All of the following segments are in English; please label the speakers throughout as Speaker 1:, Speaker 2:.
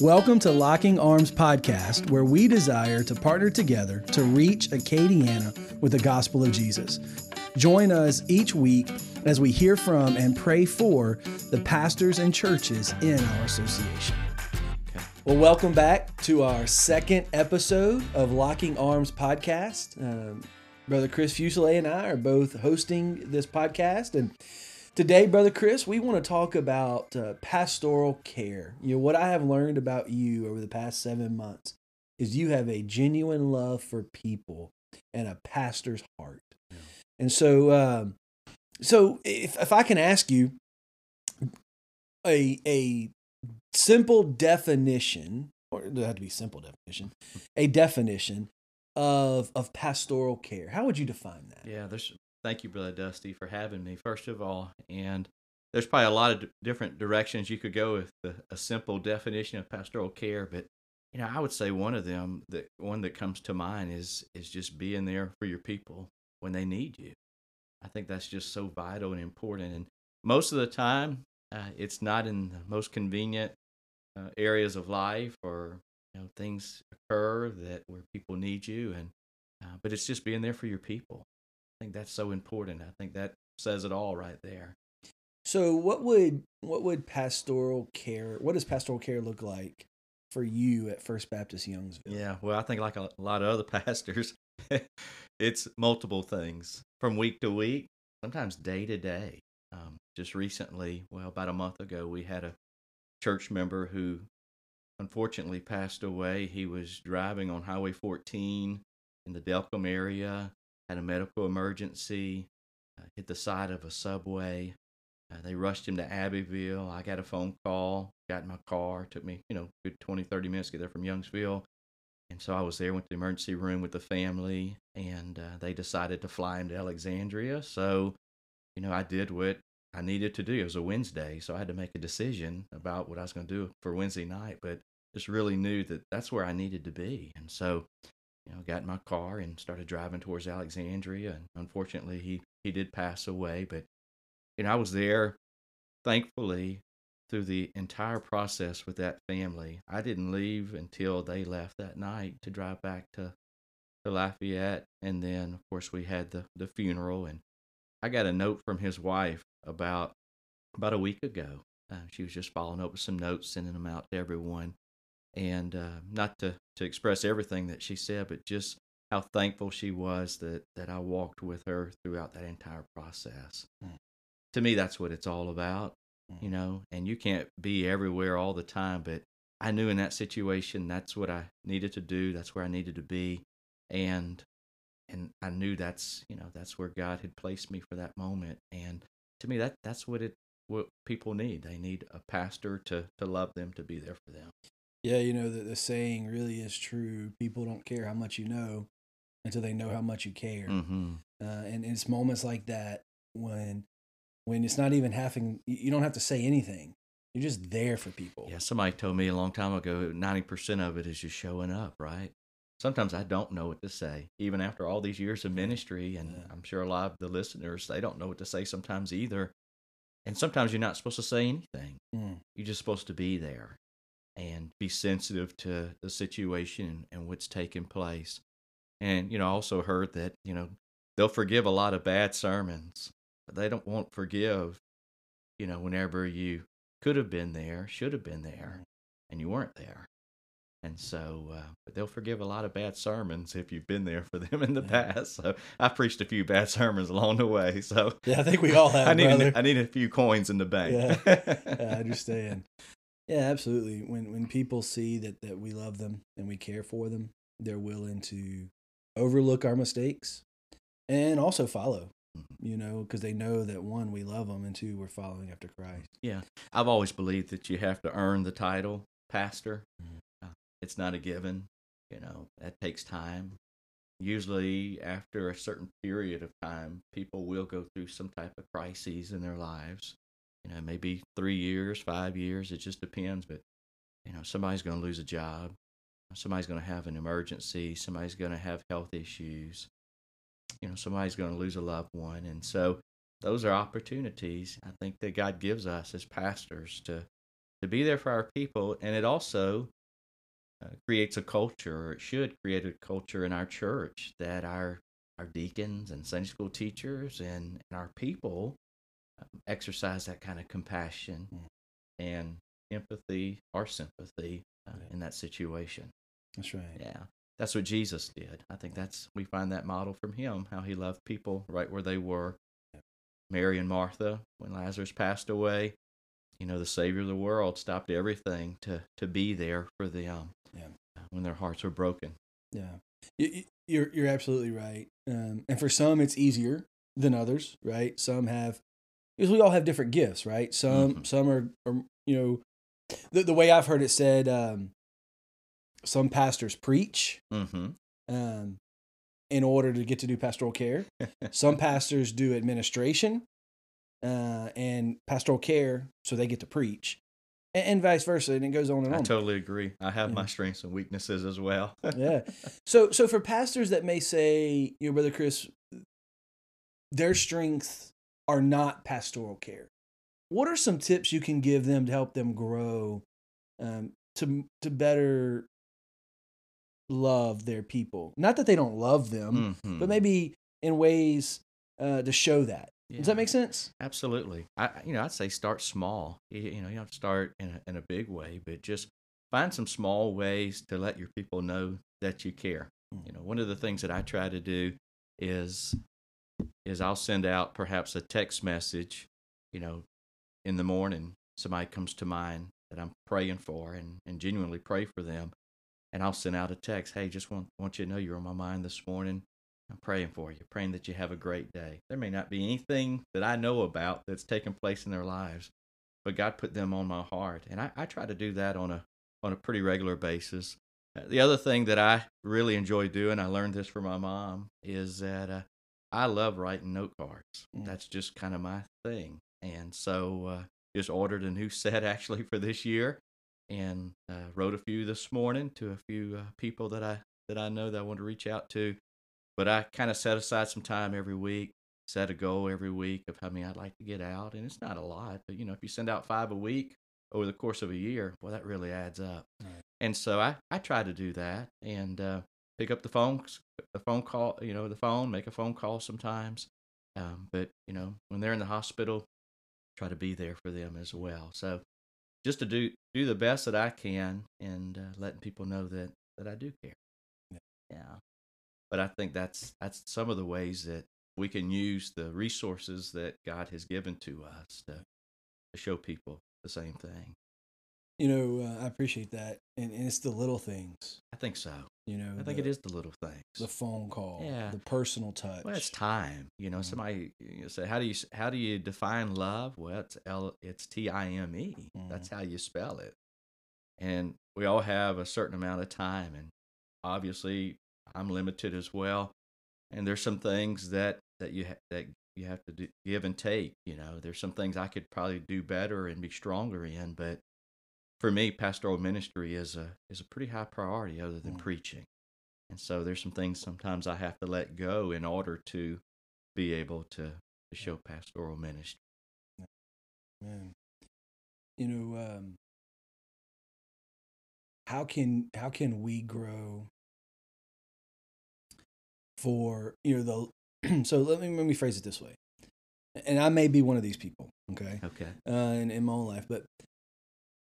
Speaker 1: Welcome to Locking Arms Podcast, where we desire to partner together to reach Acadiana with the gospel of Jesus. Join us each week as we hear from and pray for the pastors and churches in our association. Well, welcome back to our second episode of Locking Arms Podcast. Um, Brother Chris Fuselier and I are both hosting this podcast, and Today, Brother Chris, we want to talk about uh, pastoral care. You know, what I have learned about you over the past seven months is you have a genuine love for people and a pastor's heart. Yeah. And so, um, so if, if I can ask you a, a simple definition, or it doesn't have to be simple definition, a definition of, of pastoral care, how would you define that?
Speaker 2: Yeah, there's thank you, Brother Dusty, for having me, first of all. And there's probably a lot of d- different directions you could go with the, a simple definition of pastoral care, but you know, I would say one of them, the one that comes to mind is is just being there for your people when they need you. I think that's just so vital and important. And most of the time, uh, it's not in the most convenient uh, areas of life, or you know, things occur that where people need you, and uh, but it's just being there for your people. I think that's so important. I think that says it all right there.
Speaker 1: So what would what would pastoral care what does pastoral care look like for you at First Baptist Youngsville?
Speaker 2: Yeah, well, I think like a lot of other pastors, it's multiple things from week to week, sometimes day to day. Um, just recently, well, about a month ago, we had a church member who unfortunately passed away. He was driving on Highway 14 in the Delcambre area had a medical emergency, uh, hit the side of a subway. Uh, they rushed him to Abbeville. I got a phone call, got in my car. Took me, you know, good 20, 30 minutes to get there from Youngsville. And so I was there, went to the emergency room with the family, and uh, they decided to fly him to Alexandria. So, you know, I did what I needed to do. It was a Wednesday, so I had to make a decision about what I was going to do for Wednesday night. But just really knew that that's where I needed to be. And so you know, got in my car and started driving towards Alexandria. And unfortunately, he, he did pass away. But, you know, I was there, thankfully, through the entire process with that family. I didn't leave until they left that night to drive back to, to Lafayette. And then, of course, we had the, the funeral. And I got a note from his wife about about a week ago. Uh, she was just following up with some notes, sending them out to everyone and uh, not to to express everything that she said, but just how thankful she was that that I walked with her throughout that entire process. Mm. To me, that's what it's all about, mm. you know. And you can't be everywhere all the time, but I knew in that situation that's what I needed to do. That's where I needed to be, and and I knew that's you know that's where God had placed me for that moment. And to me, that that's what it what people need. They need a pastor to to love them, to be there for them.
Speaker 1: Yeah, you know, the, the saying really is true. People don't care how much you know until they know how much you care. Mm-hmm. Uh, and it's moments like that when when it's not even having you don't have to say anything. You're just there for people.
Speaker 2: Yeah, somebody told me a long time ago 90% of it is just showing up, right? Sometimes I don't know what to say, even after all these years of ministry. And yeah. I'm sure a lot of the listeners, they don't know what to say sometimes either. And sometimes you're not supposed to say anything. Mm. You're just supposed to be there and be sensitive to the situation and what's taking place. And, you know, I also heard that, you know, they'll forgive a lot of bad sermons, but they don't won't forgive, you know, whenever you could have been there, should have been there, and you weren't there. And so, uh, but they'll forgive a lot of bad sermons if you've been there for them in the yeah. past. So I preached a few bad sermons along the way. So
Speaker 1: yeah, I think we all have.
Speaker 2: I need
Speaker 1: a,
Speaker 2: I need a few coins in the bank.
Speaker 1: yeah, yeah I understand. Yeah, absolutely. When when people see that that we love them and we care for them, they're willing to overlook our mistakes and also follow. Mm-hmm. You know, because they know that one, we love them, and two, we're following after Christ.
Speaker 2: Yeah, I've always believed that you have to earn the title pastor. Mm-hmm. Uh, it's not a given. You know, that takes time. Usually, after a certain period of time, people will go through some type of crises in their lives you know, maybe three years, five years. It just depends. But you know, somebody's going to lose a job. Somebody's going to have an emergency. Somebody's going to have health issues. You know, somebody's going to lose a loved one, and so those are opportunities I think that God gives us as pastors to to be there for our people, and it also uh, creates a culture, or it should create a culture in our church that our our deacons and Sunday school teachers and, and our people um, exercise that kind of compassion and empathy or sympathy uh,
Speaker 1: Yeah.
Speaker 2: in that situation.
Speaker 1: That's right.
Speaker 2: Yeah, that's what Jesus did. I think that's we find that model from him, how he loved people right where they were.
Speaker 1: Yeah.
Speaker 2: Mary and Martha, when Lazarus passed away, you know, the Savior of the world stopped everything to to be there for them.
Speaker 1: Yeah.
Speaker 2: when their hearts were broken.
Speaker 1: Yeah, you- you're you're absolutely right. Um, and for some, it's easier than others, right? Some have, because we all have different gifts, right? Some
Speaker 2: Mhm.
Speaker 1: some are, are, you know, the the way I've heard it said, um, some pastors preach
Speaker 2: Mm-hmm.
Speaker 1: um, in order to get to do pastoral care. Some pastors do administration uh, and pastoral care, so they get to preach, and, and vice versa, and it goes on and
Speaker 2: I
Speaker 1: on.
Speaker 2: I totally agree. I have
Speaker 1: Yeah.
Speaker 2: my strengths and weaknesses as well.
Speaker 1: yeah. So so for pastors that may say, you know, brother Chris, their strengths are not pastoral care. What are some tips you can give them to help them grow um, to to better love their people? Not that they don't love them,
Speaker 2: Mhm.
Speaker 1: but maybe in ways uh, to show that. Does that make sense?
Speaker 2: Absolutely. I you know I'd say start small. You, you know you don't start in a, in a big way, but just find some small ways to let your people know that you care.
Speaker 1: Mm.
Speaker 2: You know one of the things that I try to do is is I'll send out perhaps a text message. You know, in the morning somebody comes to mind that I'm praying for and and genuinely pray for them, and I'll send out a text. Hey, just want want you to know you're on my mind this morning. I'm praying for you, praying that you have a great day. There may not be anything that I know about that's taking place in their lives, but God put them on my heart, and I, I try to do that on a on a pretty regular basis. Uh, The other thing that I really enjoy doing, I learned this from my mom, is that uh, I love writing note cards.
Speaker 1: Mm.
Speaker 2: That's just kind of my thing, and so uh, just ordered a new set actually for this year, and uh, wrote a few this morning to a few uh, people that I that I know that I want to reach out to but I kind of set aside some time every week, set a goal every week of how many I'd like to get out, and it's not a lot, but you know, if you send out five a week over the course of a year, well, that really adds up.
Speaker 1: Right.
Speaker 2: And so I I try to do that and uh, pick up the phone, the phone call, you know, the phone, make a phone call sometimes, um, but you know, when they're in the hospital, try to be there for them as well. So just to do do the best that I can and uh, letting people know that that I do care.
Speaker 1: Yeah.
Speaker 2: yeah but I think that's that's some of the ways that we can use the resources that God has given to us to, to show people the same thing.
Speaker 1: You know, uh, I appreciate that, and, and it's the little things.
Speaker 2: I think so.
Speaker 1: You know,
Speaker 2: I think
Speaker 1: the,
Speaker 2: it is the little things.
Speaker 1: the phone call,
Speaker 2: Yeah.
Speaker 1: the personal touch.
Speaker 2: well, it's time. You know,
Speaker 1: Mhm.
Speaker 2: somebody you know, say, "How do you how do you define love?" Well, it's L, it's T I M E.
Speaker 1: Mhm.
Speaker 2: That's how you spell it. And we all have a certain amount of time, and obviously, I'm limited as well. And there's some things that that you ha- that you have to do, give and take. You know, there's some things I could probably do better and be stronger in, but for me, pastoral ministry is a is a pretty high priority, other than
Speaker 1: Mm.
Speaker 2: preaching. And so there's some things sometimes I have to let go in order to be able to, to show pastoral ministry.
Speaker 1: Man. You know, um, how can how can we grow for you know the so let me let me phrase it this way, and I may be one of these people, okay,
Speaker 2: Okay.
Speaker 1: uh, in in my own life, but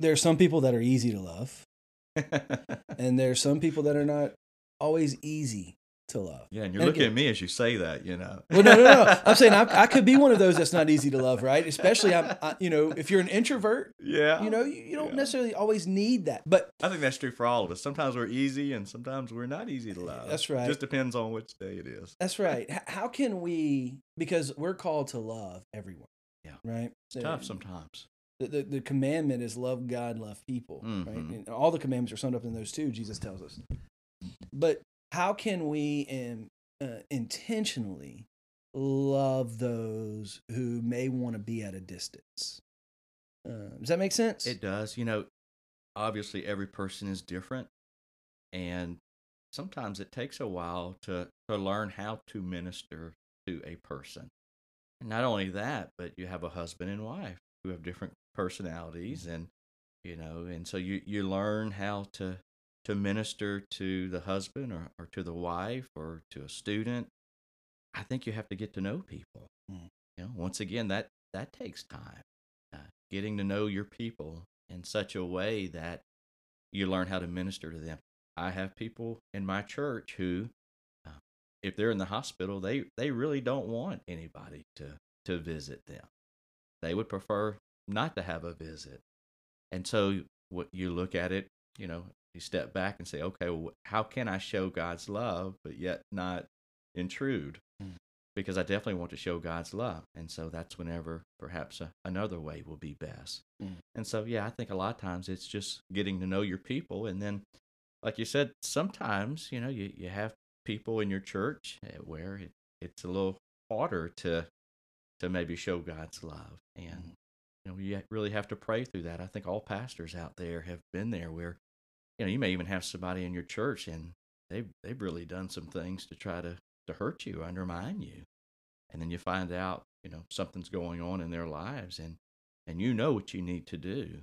Speaker 1: there are some people that are easy to love, and there are some people that are not always easy to love.
Speaker 2: yeah, and you're
Speaker 1: And
Speaker 2: looking
Speaker 1: again-
Speaker 2: at me as you say that, you know.
Speaker 1: Well, no, no, no. I'm saying I, I could be one of those that's not easy to love, right? Especially, I'm, I, you know, if you're an introvert,
Speaker 2: yeah.
Speaker 1: you know, you, you don't
Speaker 2: Yeah.
Speaker 1: necessarily always need that. But
Speaker 2: I think that's true for all of us. Sometimes we're easy and sometimes we're not easy to love.
Speaker 1: That's right.
Speaker 2: Just depends on which day it is.
Speaker 1: that's right. How can we? Because we're called to love everyone.
Speaker 2: Yeah.
Speaker 1: Right. So
Speaker 2: Tough uh, sometimes.
Speaker 1: The, the, the commandment is love God, love people. Right.
Speaker 2: Mhm.
Speaker 1: And all the commandments are summed up in those two. Jesus tells us. But how can we um, uh, intentionally love those who may want to be at a distance? Uh, does that make sense?
Speaker 2: It does. You know, obviously every person is different. And sometimes it takes a while to, to learn how to minister to a person. And not only that, but you have a husband and wife who have different personalities and you know, and so you you learn how to to minister to the husband or, or to the wife or to a student. I think you have to get to know people.
Speaker 1: Mm.
Speaker 2: You know, once again, that that takes time. Uh, getting to know your people in such a way that you learn how to minister to them. I have people in my church who, uh, if they're in the hospital, they they really don't want anybody to to visit them. They would prefer not to have a visit. And so, what you look at it, you know, you step back and say, okay, well, how can I show God's love, but yet not intrude?
Speaker 1: Mm.
Speaker 2: Because I definitely want to show God's love. And so that's whenever perhaps a, another way will be best.
Speaker 1: Mm.
Speaker 2: And so, yeah, I think a lot of times it's just getting to know your people. And then, like you said, sometimes, you know, you, you have people in your church eh, where it, it's a little harder to to maybe show God's love. And
Speaker 1: Mm.
Speaker 2: You know, you really have to pray through that. I think all pastors out there have been there where, you know, you may even have somebody in your church and they've they've really done some things to try to to hurt you, undermine you. And then you find out, you know, something's going on in their lives and and you know what you need to do.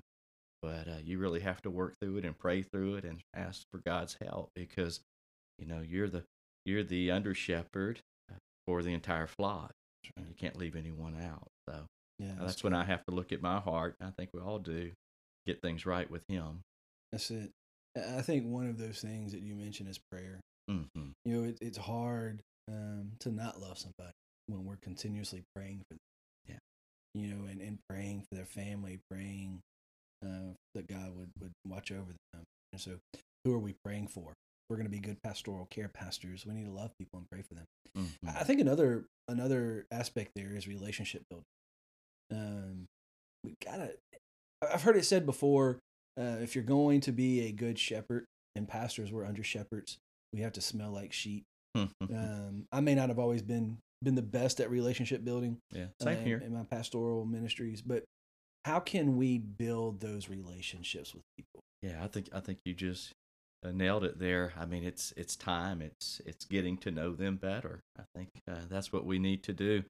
Speaker 2: But uh, you really have to work through it and pray through it and ask for God's help because, you know, you're the you're the under shepherd uh, for the entire flock and you can't leave anyone out.
Speaker 1: Yeah,
Speaker 2: uh, that's when I have to look at my heart. I think we all do get things right with Him.
Speaker 1: That's it. I think one of those things that you mentioned is prayer.
Speaker 2: hmm
Speaker 1: You know, it, it's hard um, to not love somebody when we're continuously praying for them.
Speaker 2: Yeah.
Speaker 1: You know, and, and praying for their family, praying uh, that God would, would watch over them. And so, who are we praying for? We're going to be good pastoral care pastors. We need to love people and pray for them.
Speaker 2: hmm
Speaker 1: I think another another aspect there is relationship building. Um, we gotta. I've heard it said before. Uh, if you're going to be a good shepherd, and pastors were under shepherds, we have to smell like sheep. Um, I may not have always been been the best at relationship building
Speaker 2: yeah,
Speaker 1: uh,
Speaker 2: same
Speaker 1: in-
Speaker 2: here.
Speaker 1: in my pastoral ministries, but how can we build those relationships with people?
Speaker 2: Yeah, I think I think you just uh, nailed it there. I mean, it's it's time. It's it's getting to know them better. I think uh, that's what we need to do.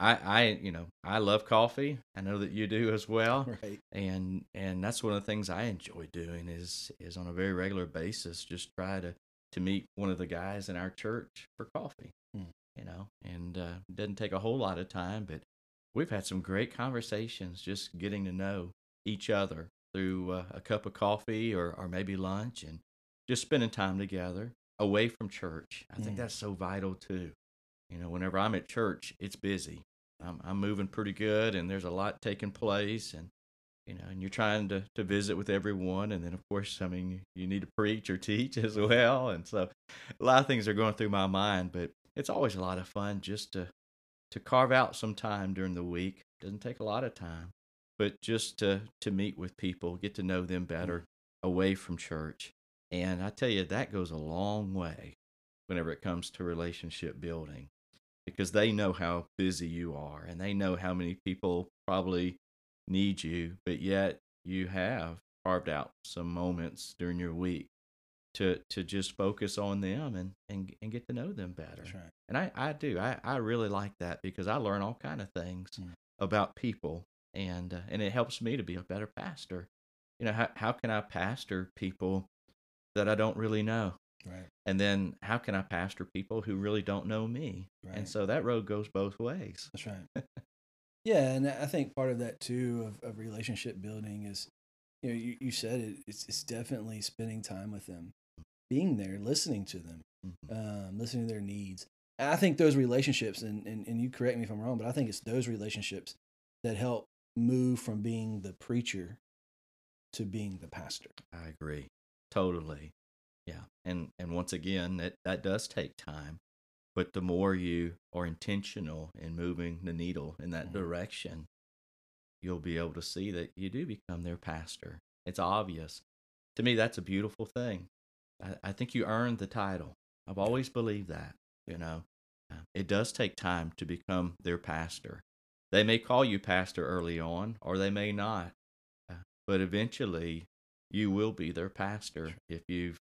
Speaker 2: I I you know I love coffee. I know that you do as well.
Speaker 1: Right.
Speaker 2: and and that's one of the things I enjoy doing is is on a very regular basis just try to to meet one of the guys in our church for coffee
Speaker 1: Mm.
Speaker 2: you know and uh, it doesn't take a whole lot of time but we've had some great conversations just getting to know each other through uh, a cup of coffee or or maybe lunch and just spending time together away from church I think
Speaker 1: Mm.
Speaker 2: that's so vital too you know whenever I'm at church it's busy. I'm, I'm moving pretty good and there's a lot taking place and you know and you're trying to, to visit with everyone and then of course i mean you need to preach or teach as well and so a lot of things are going through my mind but it's always a lot of fun just to to carve out some time during the week. Doesn't take a lot of time but just to to meet with people get to know them mm. better away from church. And i tell you that goes a long way whenever it comes to relationship building because they know how busy you are and they know how many people probably need you, but yet you have carved out some moments during your week to to just focus on them and and, and get to know them better.
Speaker 1: That's right.
Speaker 2: And I, I do. I, I really like that because I learn all kind of things
Speaker 1: Mm.
Speaker 2: about people and uh, and it helps me to be a better pastor. You know, how how can I pastor people that I don't really know?
Speaker 1: Right.
Speaker 2: And then how can I pastor people who really don't know me?
Speaker 1: Right.
Speaker 2: And so that road goes both ways.
Speaker 1: That's right. yeah, and I think part of that too of, of relationship building is, you know, you, you said it. It's it's definitely spending time with them, being there, listening to them,
Speaker 2: Mhm.
Speaker 1: um, listening to their needs. And I think those relationships, and, and and you correct me if I'm wrong, but I think it's those relationships that help move from being the preacher to being the pastor.
Speaker 2: I agree. Totally. Yeah. And and once again, that that does take time. But the more you are intentional in moving the needle in that
Speaker 1: Mhm.
Speaker 2: direction, you'll be able to see that you do become their pastor. It's obvious. To me, that's a beautiful thing. I, I think you earned the title. I've always believed that. You know, it does take time to become their pastor. They may call you pastor early on, or they may not. Uh, but eventually, you will be their pastor if you've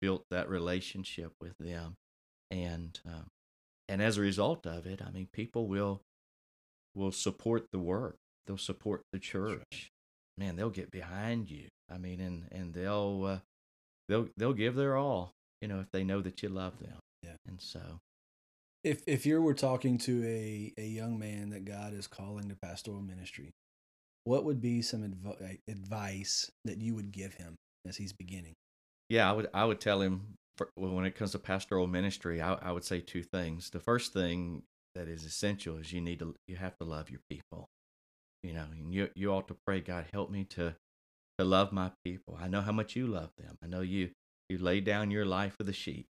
Speaker 2: built that relationship with them and um, and as a result of it i mean people will will support the work they'll support the church man, they'll get behind you. I mean, and and they'll uh, they'll they'll give their all, you know, if they know that you love them.
Speaker 1: Yeah.
Speaker 2: And so,
Speaker 1: If if you were talking to a a young man that God is calling to pastoral ministry, what would be some adv- advice that you would give him as he's beginning?
Speaker 2: Yeah, I would I would tell him for, when it comes to pastoral ministry, I, I would say two things. The first thing that is essential is you need to you have to love your people. You know, and you you ought to pray, God, help me to to love my people. I know how much you love them. I know you you lay down your life for the sheep,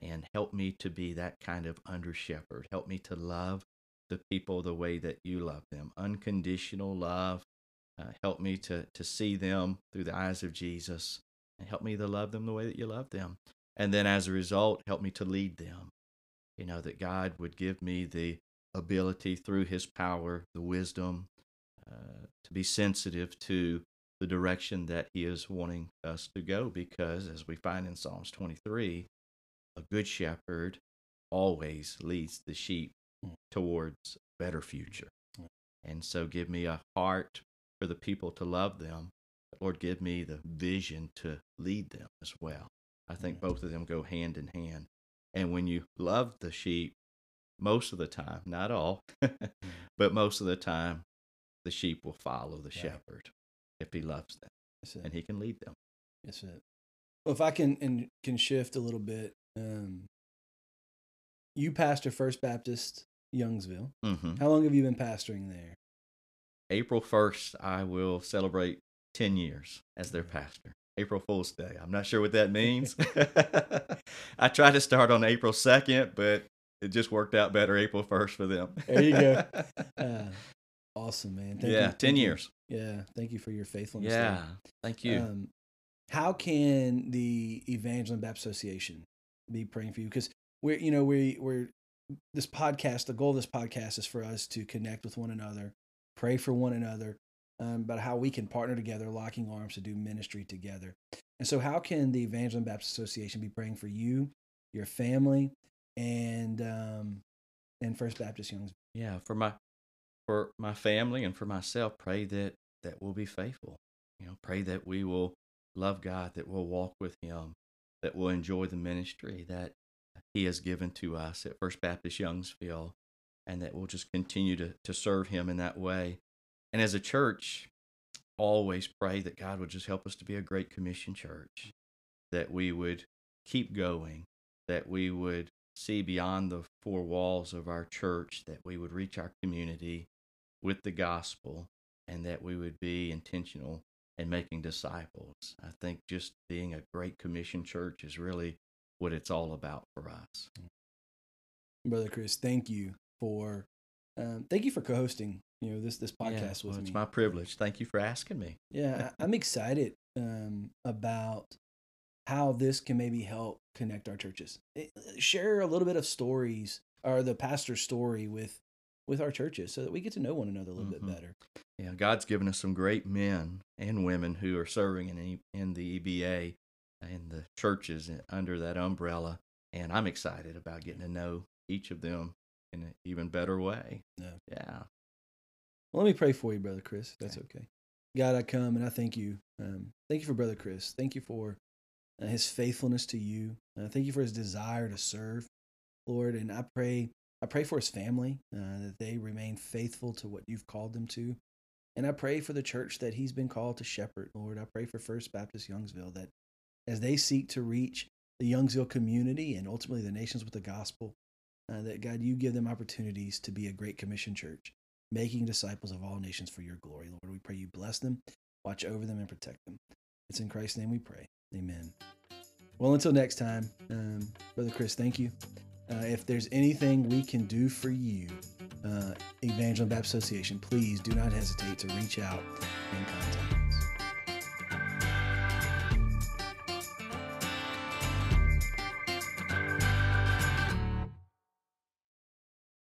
Speaker 2: and help me to be that kind of under shepherd. Help me to love the people the way that you love them, unconditional love. Uh, help me to to see them through the eyes of Jesus, help me to love them the way that you love them. And then as a result, help me to lead them. You know that God would give me the ability through His power, the wisdom, uh, to be sensitive to the direction that He is wanting us to go. Because as we find in Psalms 23, a good shepherd always leads the sheep
Speaker 1: Mm.
Speaker 2: towards a better future.
Speaker 1: Mm.
Speaker 2: And so give me a heart for the people to love them. Lord, give me the vision to lead them as well. I think
Speaker 1: Mm.
Speaker 2: both of them go hand in hand. And when you love the sheep, most of the time, not all, but most of the time, the sheep will follow the shepherd if he loves them
Speaker 1: That's it.
Speaker 2: and he can lead them.
Speaker 1: That's it. Well, if I can and can shift a little bit, um, you pastor First Baptist Youngsville.
Speaker 2: Mm-hmm.
Speaker 1: How long have you been pastoring there?
Speaker 2: April 1st, I will celebrate 10 years as their pastor. April Fool's Day. I'm not sure what that means. I tried to start on April 2nd, but it just worked out better April 1st for them.
Speaker 1: There you go. Uh, awesome, man. Thank
Speaker 2: yeah,
Speaker 1: you,
Speaker 2: 10
Speaker 1: thank you.
Speaker 2: years.
Speaker 1: Yeah, thank you for your faithfulness.
Speaker 2: Yeah,
Speaker 1: there.
Speaker 2: thank you.
Speaker 1: Um, how can the Evangeline Baptist Association be praying for you? Because we're, you know, we we're this podcast. The goal of this podcast is for us to connect with one another, pray for one another, um, about how we can partner together, locking arms to do ministry together. And so, how can the Evangeline Baptist Association be praying for you, your family, and um, and First Baptist Youngs?
Speaker 2: yeah, for my for my family and for myself, pray that that we'll be faithful. You know, pray that we will love God, that we'll walk with Him, that we'll enjoy the ministry that He has given to us at First Baptist Youngsville, and that we'll just continue to to serve Him in that way. And as a church, always pray that God would just help us to be a great commission church, that we would keep going, that we would see beyond the four walls of our church, that we would reach our community with the gospel, and that we would be intentional in making disciples. I think just being a great commission church is really what it's all about for us.
Speaker 1: Brother Chris, thank you for um, thank you for co-hosting. You know this this
Speaker 2: Yeah,
Speaker 1: podcast with
Speaker 2: well,
Speaker 1: me.
Speaker 2: it's my privilege. Thank you for asking me.
Speaker 1: Yeah, I- I'm excited um, about how this can maybe help connect our churches. Eh, Share a little bit of stories or the pastor's story with with our churches so that we get to know one another a little
Speaker 2: Mhm.
Speaker 1: bit better.
Speaker 2: Yeah, God's given us some great men and women who are serving in E- in the EBA and the churches under that umbrella, and I'm excited about getting to know each of them in an even better way.
Speaker 1: Yeah.
Speaker 2: Yeah.
Speaker 1: Well, let me pray for you, Brother Chris. That's okay. God, I come and I thank you. Um, thank you for Brother Chris. Thank you for uh, his faithfulness to you. Uh, thank you for his desire to serve, Lord. And I pray, I pray for his family uh, that they remain faithful to what you've called them to. And I pray for the church that he's been called to shepherd, Lord. I pray for First Baptist Youngsville that as they seek to reach the Youngsville community and ultimately the nations with the gospel, uh, that God, you give them opportunities to be a great commission church making disciples of all nations for your glory. Lord, we pray you bless them, watch over them, and protect them. It's in Christ's name we pray. Amen. Well, until next time, um, Brother Chris, thank you. Uh, if there's anything we can do for you, uh, Baptist Association, please do not hesitate to reach out and contact.